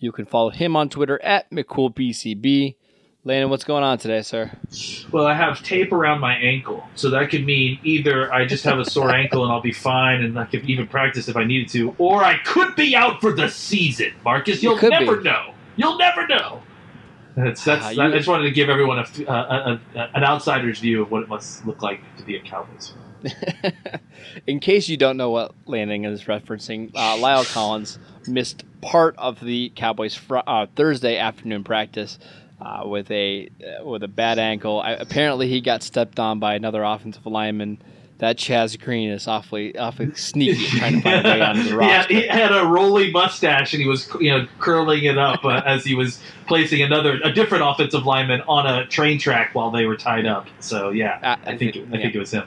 You can follow him on Twitter at McCoolBCB. Landon, what's going on today, sir? Well, I have tape around my ankle, so that could mean either I just have a sore ankle and I'll be fine and I could even practice if I needed to, or I could be out for the season. Marcus, you'll never be. know. You'll never know. That's, that's, Ah, I just wanted to give everyone a, a, a, a- an outsider's view of what it must look like to be a Cowboys fan. In case you don't know what Landon is referencing, uh, La'el Collins missed part of the Cowboys' fr- uh, Thursday afternoon practice uh, with a uh, with a bad ankle. I, apparently, he got stepped on by another offensive lineman. That Chaz Green is awfully awfully sneaky trying to find a way onto the roster. yeah, he had a roly mustache and he was, you know, curling it up uh, as he was placing another, a different offensive lineman on a train track while they were tied up. So yeah, Uh, I think I think it was him.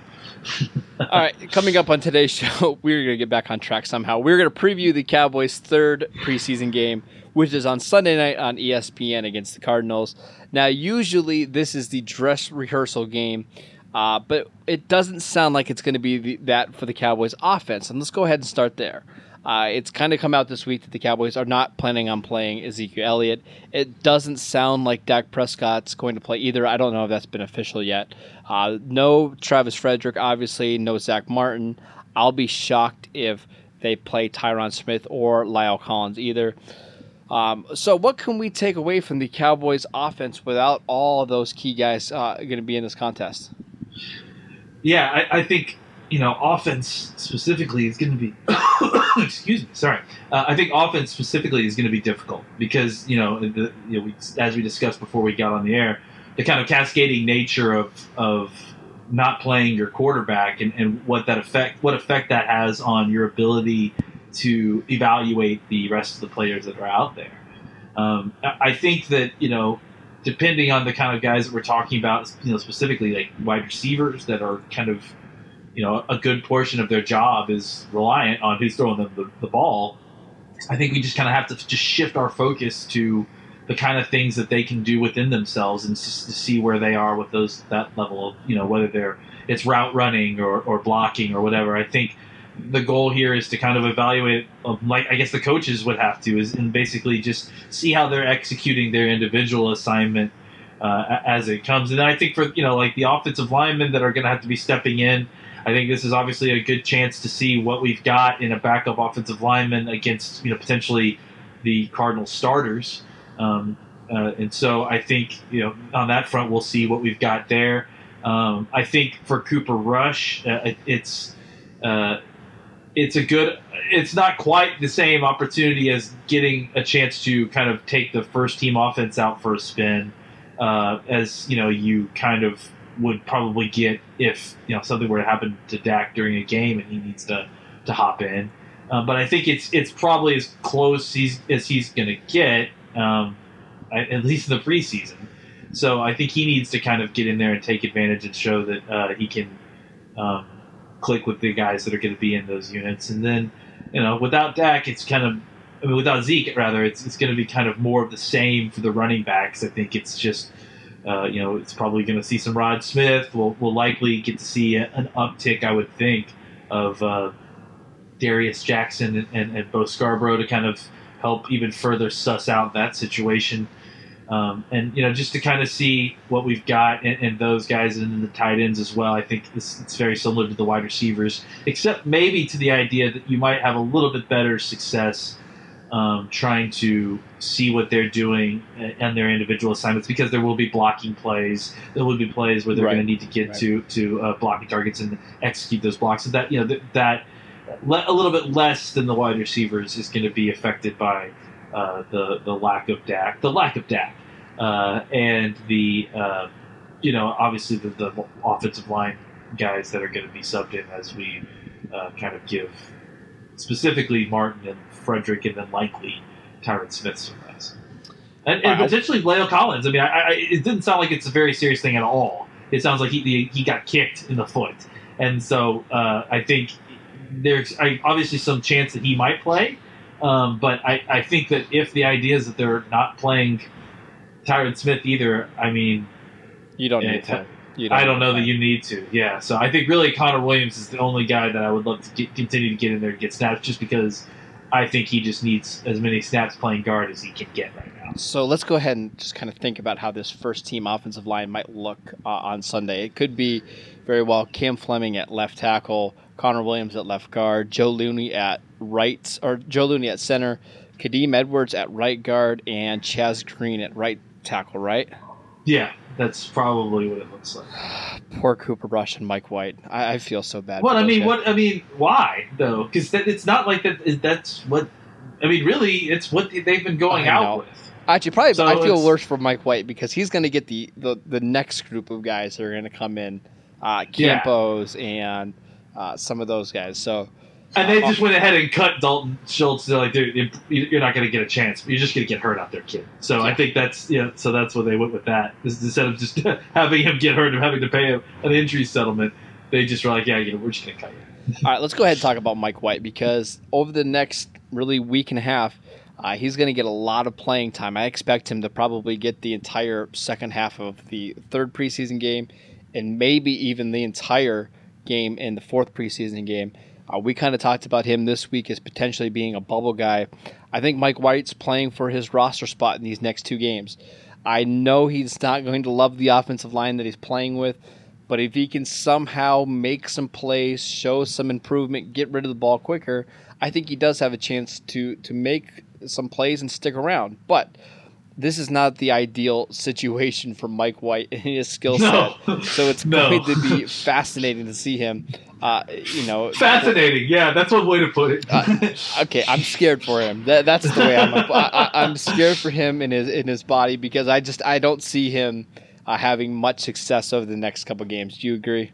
All right, coming up on today's show, we're going to get back on track somehow. We're going to preview the Cowboys' third preseason game, which is on Sunday night on ESPN against the Cardinals. Now, usually this is the dress rehearsal game, uh, but it doesn't sound like it's going to be the, that for the Cowboys' offense. And let's go ahead and start there. Uh, it's kind of come out this week that the Cowboys are not planning on playing Ezekiel Elliott. It doesn't sound like Dak Prescott's going to play either. I don't know if that's been official yet. Uh, no Travis Frederick, obviously. No Zach Martin. I'll be shocked if they play Tyron Smith or La'el Collins either. Um, so, what can we take away from the Cowboys' offense without all of those key guys uh, going to be in this contest? Yeah, I, I think you know offense specifically is going to be. Excuse me, sorry. Uh, I think offense specifically is going to be difficult because you know, the, you know we, as we discussed before we got on the air, the kind of cascading nature of of not playing your quarterback and, and what that effect what effect that has on your ability to evaluate the rest of the players that are out there. Um, I think that you know depending on the kind of guys that we're talking about, you know, specifically like wide receivers that are kind of, you know, a good portion of their job is reliant on who's throwing them the, the ball. I think we just kind of have to just shift our focus to the kind of things that they can do within themselves and just to see where they are with those that level of, you know, whether they're it's route running or, or blocking or whatever. I think the goal here is to kind of evaluate, um, like I guess the coaches would have to, is and basically just see how they're executing their individual assignment uh, as it comes. And I think for you know like the offensive linemen that are going to have to be stepping in, I think this is obviously a good chance to see what we've got in a backup offensive lineman against you know potentially the Cardinal starters. Um, uh, and so I think you know on that front we'll see what we've got there. Um, I think for Cooper Rush, uh, it, it's uh, it's a good. It's not quite the same opportunity as getting a chance to kind of take the first team offense out for a spin, uh, as you know you kind of would probably get if you know something were to happen to Dak during a game and he needs to to hop in. Uh, but I think it's it's probably as close he's, as he's going to get, um, at least in the preseason. So I think he needs to kind of get in there and take advantage and show that uh, he can um, click with the guys that are going to be in those units. And then, you know, without Dak, it's kind of, I mean, without Zeke, rather, it's, it's going to be kind of more of the same for the running backs. I think it's just, uh, you know, it's probably going to see some Rod Smith. We'll, we'll likely get to see a, an uptick, I would think, of uh, Darius Jackson and, and, and Bo Scarborough to kind of help even further suss out that situation. Um, and you know, just to kind of see what we've got in, in those guys and in the tight ends as well. I think it's very similar to the wide receivers, except maybe to the idea that you might have a little bit better success um, trying to see what they're doing and their individual assignments because there will be blocking plays. There will be plays where they're Right. going to need to get Right. to to uh, blocking targets and execute those blocks. And that you know that, that le- a little bit less than the wide receivers is going to be affected by uh, the the lack of Dak, the lack of Dak, uh, and the uh, you know obviously the, the offensive line guys that are going to be subbed in as we uh, kind of give specifically Martin and Frederick, and then likely Tyron Smith rest. and, and potentially La'el Collins. I mean, I, I, it didn't sound like it's a very serious thing at all. It sounds like he he got kicked in the foot, and so uh, I think there's I, obviously some chance that he might play. Um, but I, I think that if the idea is that they're not playing Tyron Smith either, I mean, you don't need Don't I don't know that you need to. Yeah, so I think really Connor Williams is the only guy that I would love to get, continue to get in there and get snaps, just because I think he just needs as many snaps playing guard as he can get right now. So let's go ahead and just kind of think about how this first team offensive line might look uh, on Sunday. It could be very well Cam Fleming at left tackle, Connor Williams at left guard, Joe Looney at right or Joe Looney at center, Kadeem Edwards at right guard, and Chaz Green at right tackle. Right? Yeah, that's probably what it looks like. Poor Cooper Rush and Mike White. I, I feel so bad. Well, I mean, guys. what I mean, why though? Because it's not like that. That's what I mean. Really, it's what they've been going out with. Actually, probably so I feel worse for Mike White because he's going to get the, the the next group of guys that are going to come in, uh, Campos yeah. and uh, some of those guys. So and they just went ahead and cut Dalton Schultz. They're like, dude, you're not going to get a chance. You're just going to get hurt out there, kid. So yeah. I think that's yeah. So that's what they went with that. Instead of just having him get hurt and having to pay him an injury settlement, they just were like, yeah, you know, we're just going to cut you. All right, let's go ahead and talk about Mike White because over the next really week and a half, uh, he's going to get a lot of playing time. I expect him to probably get the entire second half of the third preseason game, and maybe even the entire game in the fourth preseason game. Uh, we kind of talked about him this week as potentially being a bubble guy. I think Mike White's playing for his roster spot in these next two games. I know he's not going to love the offensive line that he's playing with, but if he can somehow make some plays, show some improvement, get rid of the ball quicker, I think he does have a chance to to make some plays and stick around. But this is not the ideal situation for Mike White and his skill set. No. So it's no. going to be fascinating to see him. Uh, you know, fascinating. Yeah, that's one way to put it. uh, okay, I'm scared for him. That, that's the way I'm. I, am scared for him in his in his body because I just I don't see him uh, having much success over the next couple games. Do you agree?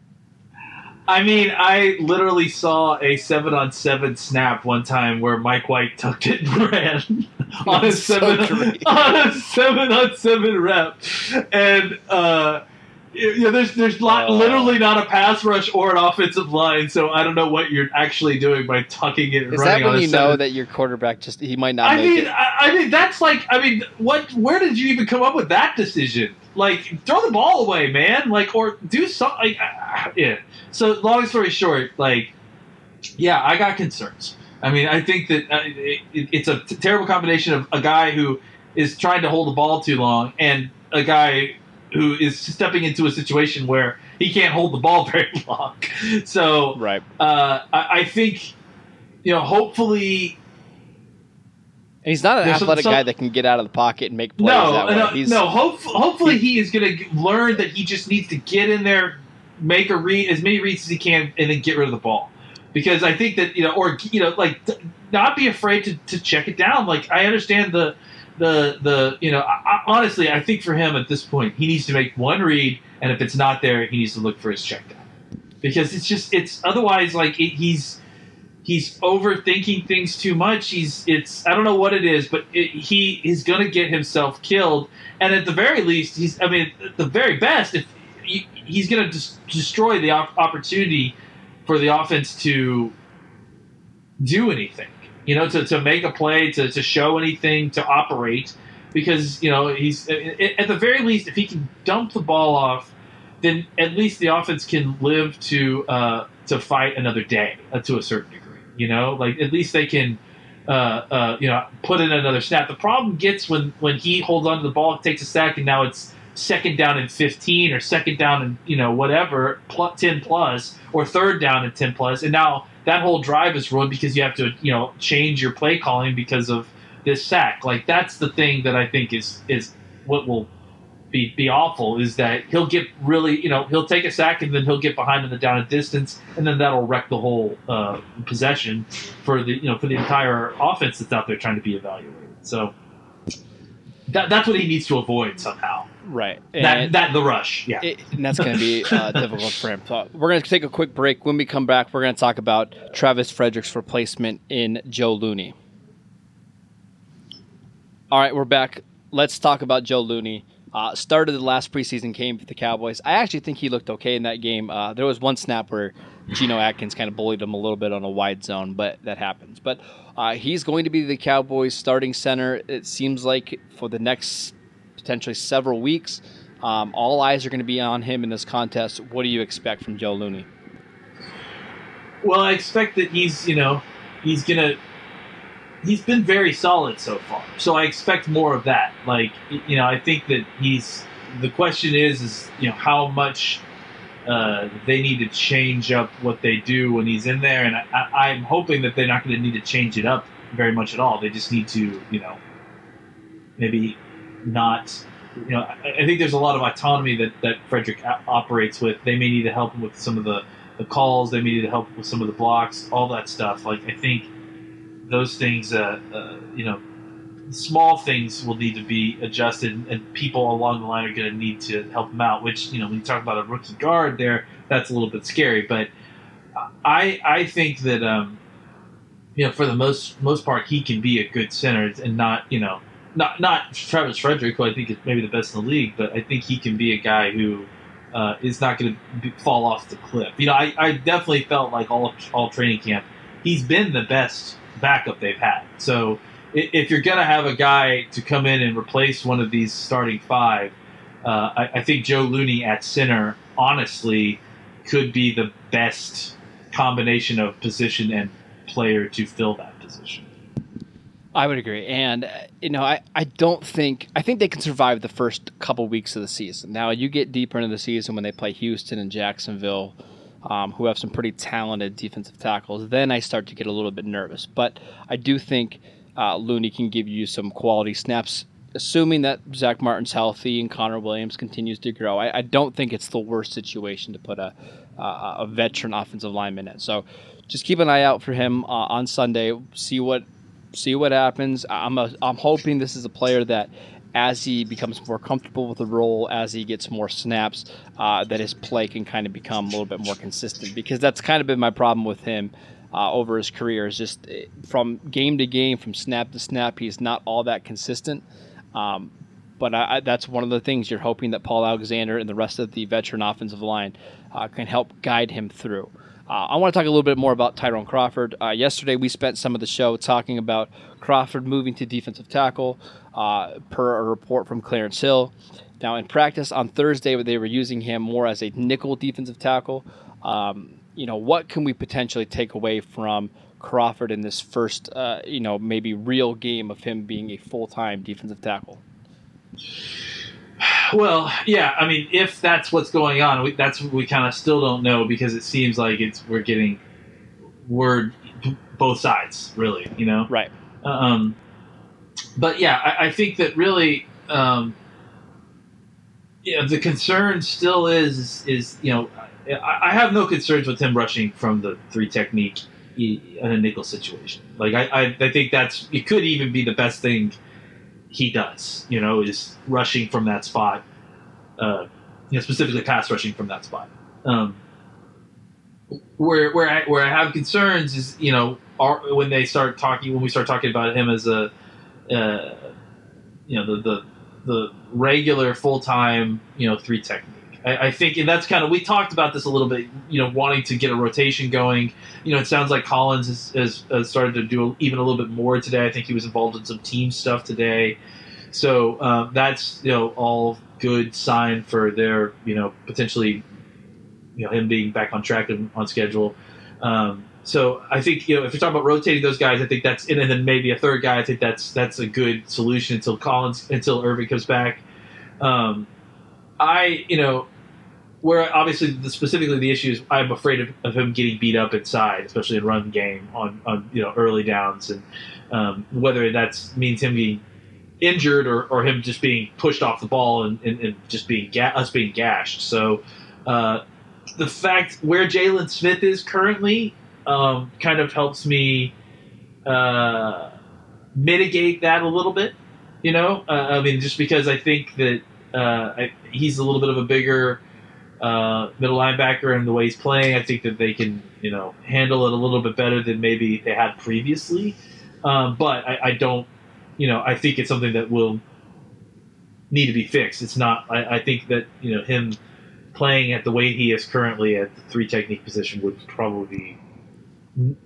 I mean, I literally saw a seven on seven snap one time where Mike White tucked it and ran on a seven so on a seven on seven rep, and uh, yeah, there's there's not, uh, literally not a pass rush or an offensive line, so I don't know what you're actually doing by tucking it. And running that when you know that your quarterback just he might not? I mean, I, I mean that's like I mean, what? Where did you even come up with that decision? Like, throw the ball away, man. Like, or do something. Like, uh, yeah. So, long story short, like, yeah, I got concerns. I mean, I think that uh, it, it's a t- terrible combination of a guy who is trying to hold the ball too long and a guy who is stepping into a situation where he can't hold the ball very long. So, right. Uh, I, I think, you know, hopefully and he's not an athletic some, some, guy that can get out of the pocket and make plays no, that way. No, he's, no. Hope, hopefully, he, he is going to learn that he just needs to get in there, make a read as many reads as he can, and then get rid of the ball. Because I think that you know, or you know, like not be afraid to, to check it down. Like I understand the the the you know, I, honestly, I think for him at this point, he needs to make one read, and if it's not there, he needs to look for his check down. Because it's just it's otherwise like it, he's he's overthinking things too much. He's it's I don't know what it is, but it, he is going to get himself killed. And at the very least, he's I mean, at the very best, if he, he's going to des- destroy the op- opportunity for the offense to do anything. You know, to, to make a play, to, to show anything, to operate. Because you know he's at the very least, if he can dump the ball off, then at least the offense can live to uh, to fight another day uh, to a certain degree. You know, like at least they can, uh, uh, you know, put in another snap. The problem gets when when he holds onto the ball, takes a sack, and now it's second down and 15 or second down and you know whatever 10 plus or third down and 10 plus and now that whole drive is ruined because you have to you know change your play calling because of this sack like that's the thing that i think is is what will be be awful is that he'll get really you know he'll take a sack and then he'll get behind in the down and distance and then that'll wreck the whole uh, possession for the you know for the entire offense that's out there trying to be evaluated. So that, that's what he needs to avoid somehow. Right. And that that the rush. Yeah. It, and that's going to be uh, difficult for him. So we're going to take a quick break. When we come back, we're going to talk about Travis Frederick's replacement in Joe Looney. All right, we're back let's talk about Joe Looney. Uh, started the last preseason game for the Cowboys. I actually think he looked okay in that game. Uh, there was one snap where Geno Atkins kind of bullied him a little bit on a wide zone, but that happens. But uh, he's going to be the Cowboys' starting center. It seems like for the next potentially several weeks. Um, all eyes are going to be on him in this contest. What do you expect from Joe Looney? Well, I expect that he's, you know, he's gonna. He's been very solid so far, so I expect more of that. Like, you know, I think that he's. The question is, is you know, how much uh, they need to change up what they do when he's in there, and I, I'm hoping that they're not going to need to change it up very much at all. They just need to, you know, maybe not you know, I, I, think there's a lot of autonomy that, that Frederick operates with. They may need to help him with some of the, the calls. They may need to help with some of the blocks, all that stuff. Like I think those things, uh, uh, you know, small things will need to be adjusted, and people along the line are going to need to help him out. Which you know, when you talk about a rookie guard, there, that's a little bit scary. But I I think that um, you know, for the most most part, he can be a good center and not you know not not Travis Frederick, who I think is maybe the best in the league, but I think he can be a guy who uh, is not going to fall off the cliff. You know, I, I definitely felt like all all training camp, he's been the best backup they've had. So if you're going to have a guy to come in and replace one of these starting five, uh, I, I think Joe Looney at center, honestly, could be the best combination of position and player to fill that position. I would agree, and uh, you know, I, I don't think I think they can survive the first couple weeks of the season. Now you get deeper into the season when they play Houston and Jacksonville, um, who have some pretty talented defensive tackles. Then I start to get a little bit nervous, but I do think uh, Looney can give you some quality snaps, assuming that Zach Martin's healthy and Connor Williams continues to grow. I, I don't think it's the worst situation to put a a, a veteran offensive lineman in. So just keep an eye out for him uh, on Sunday. See what see what happens. I'm a, I'm hoping this is a player that, as he becomes more comfortable with the role, as he gets more snaps, uh, that his play can kind of become a little bit more consistent. Because that's kind of been my problem with him uh, over his career. Is just eh, from game to game, from snap to snap, he's not all that consistent. Um, but I, I, that's one of the things you're hoping that Paul Alexander and the rest of the veteran offensive line uh, can help guide him through. Uh, I want to talk a little bit more about Tyrone Crawford. Uh, yesterday, we spent some of the show talking about Crawford moving to defensive tackle, uh, per a report from Clarence Hill. Now, in practice on Thursday, they were using him more as a nickel defensive tackle. Um, you know, what can we potentially take away from Crawford in this first, uh, you know, maybe real game of him being a full time defensive tackle? Well, yeah. I mean, if that's what's going on, we, that's we kind of still don't know because it seems like it's we're getting word both sides, really. You know, right? Um, but yeah, I, I think that really, um, yeah, the concern still is is you know, I, I have no concerns with him rushing from the three technique in a nickel situation. Like I, I, I think that's it could even be the best thing he does. You know, is rushing from that spot. Uh, you know, specifically pass rushing from that spot. Um, where where I where I have concerns is you know are, when they start talking when we start talking about him as a uh, you know the the the regular full time you know three technique. I, I think that's kind of we talked about this a little bit. You know, wanting to get a rotation going. You know, it sounds like Collins has, has, has started to do even a little bit more today. I think he was involved in some team stuff today. So uh, that's you know all good sign for their you know potentially you know him being back on track and on schedule. Um, so I think you know if you're talking about rotating those guys, I think that's and then maybe a third guy. I think that's that's a good solution until Collins until Irving comes back. Um, I, you know, where obviously the, specifically the issue is I'm afraid of, of, him getting beat up inside, especially in run game on, on you know early downs, and um, whether that means him being injured or, or him just being pushed off the ball and, and, and just being ga- us being gashed. So uh, the fact where Jaylon Smith is currently um, kind of helps me uh, mitigate that a little bit. You know, uh, I mean, just because I think that uh, I, he's a little bit of a bigger uh, middle linebacker, and the way he's playing, I think that they can you know handle it a little bit better than maybe they had previously. Um, but I, I, don't, you know, I think it's something that will need to be fixed. It's not. I, I think that you know him playing at the way he is currently at the three technique position would probably be,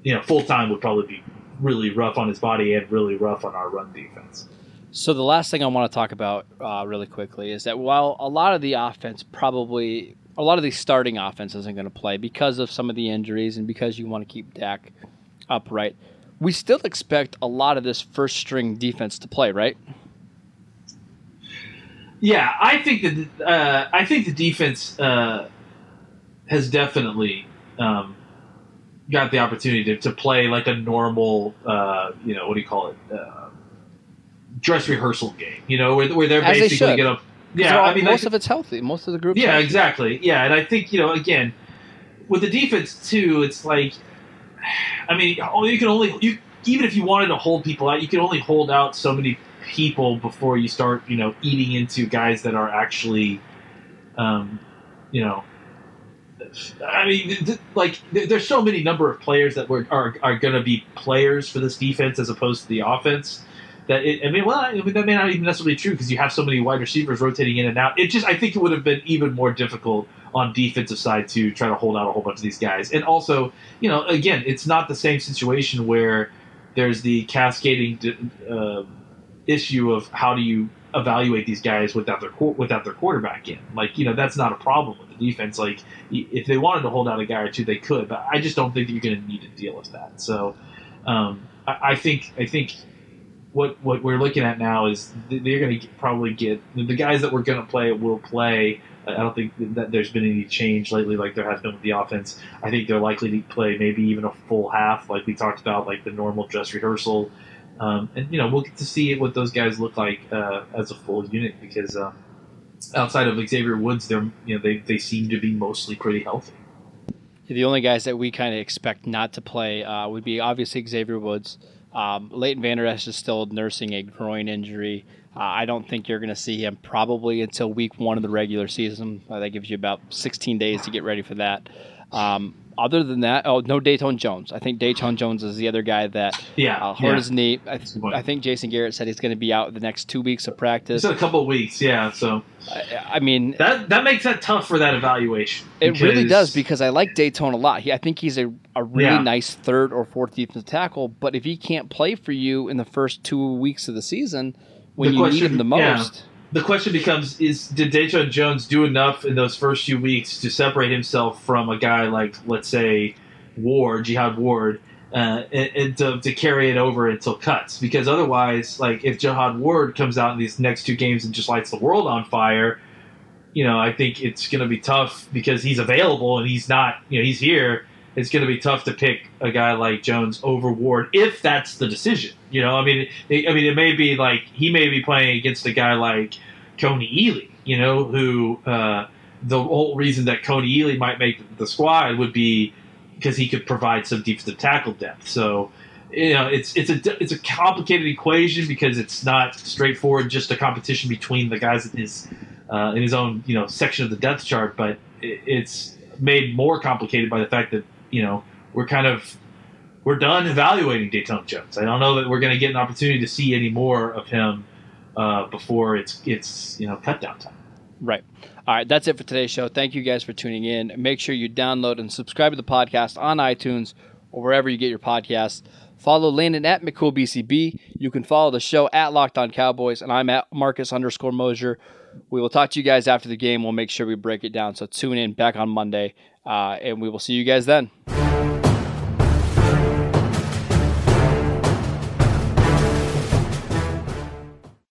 you know, full time would probably be really rough on his body and really rough on our run defense. So the last thing I want to talk about uh, really quickly is that while a lot of the offense probably a lot of the starting offense isn't going to play because of some of the injuries and because you want to keep Dak upright, we still expect a lot of this first string defense to play, right? Yeah, I think that uh, I think the defense uh, has definitely um, got the opportunity to, to play like a normal, uh, you know, what do you call it, uh, dress rehearsal game. You know, where, where they're As basically going to. Yeah, Yeah, I mean, most of it's healthy. Most of the group. yeah, exactly. Yeah, and I think you know again with the defense too. It's like, I mean, oh, you can only you even if you wanted to hold people out, you can only hold out so many people before you start you know eating into guys that are actually, um, you know. I mean, th- like th- there's so many number of players that were are, are going to be players for this defense as opposed to the offense. That it, I mean, well, I mean, that may not even necessarily be true because you have so many wide receivers rotating in and out. It just, I think, it would have been even more difficult on defensive side to try to hold out a whole bunch of these guys. And also, you know, again, it's not the same situation where there's the cascading uh, issue of how do you evaluate these guys without their without their quarterback in. Like, you know, that's not a problem with the defense. Like, if they wanted to hold out a guy or two, they could. But I just don't think that you're going to need to deal with that. So, um, I, I think, I think what what we're looking at now is they're going to probably get the guys that we're going to play will play. I don't think that there's been any change lately, like there has been with the offense. I think they're likely to play maybe even a full half, like we talked about, like the normal dress rehearsal. Um, and you know we'll get to see what those guys look like uh, as a full unit because um, outside of Xavier Woods, they're you know they, they seem to be mostly pretty healthy. The only guys that we kind of expect not to play uh, would be obviously Xavier Woods. Um, Leighton Vander Esch is still nursing a groin injury. Uh, I don't think you're going to see him probably until week one of the regular season. Uh, that gives you about 16 days to get ready for that. Um, other than that, oh no, Datone Jones. I think Datone Jones is the other guy that Yeah, uh, hurt yeah. his knee. I, point. I think Jason Garrett said he's going to be out the next two weeks of practice. It's a couple of weeks, yeah. So I, I mean, that that makes that tough for that evaluation. It really does because I like Datone a lot. He, I think he's a, a really Yeah. nice third or fourth defensive tackle. But if he can't play for you in the first two weeks of the season, when The you need him the yeah. The question becomes: Is did Datone Jones do enough in those first few weeks to separate himself from a guy like, let's say, Ward, Jihad Ward, uh, and, and to, to carry it over until cuts? Because otherwise, like if Jihad Ward comes out in these next two games and just lights the world on fire, you know, I think it's going to be tough because he's available and he's not, you know, he's here. It's going to be tough to pick a guy like Jones over Ward if that's the decision. You know, I mean, it, I mean, it may be like he may be playing against a guy like Kony Ealy. You know, who uh, the whole reason that Kony Ealy might make the squad would be because he could provide some defensive tackle depth. So, you know, it's it's a it's a complicated equation because it's not straightforward. Just a competition between the guys in his uh, in his own you know section of the depth chart, but it, it's made more complicated by the fact that you know we're kind of we're done evaluating Datone Jones. I don't know that we're going to get an opportunity to see any more of him uh, before it's it's you know cut down time. right? All right, that's it for today's show. Thank you guys for tuning in. Make sure you download and subscribe to the podcast on iTunes or wherever you get your podcasts. Follow Landon at McCoolBCB. You can follow the show at Locked On Cowboys, and I'm at Marcus underscore Mosher. We will talk to you guys after the game. We'll make sure we break it down. So tune in back on Monday, uh, and we will see you guys then.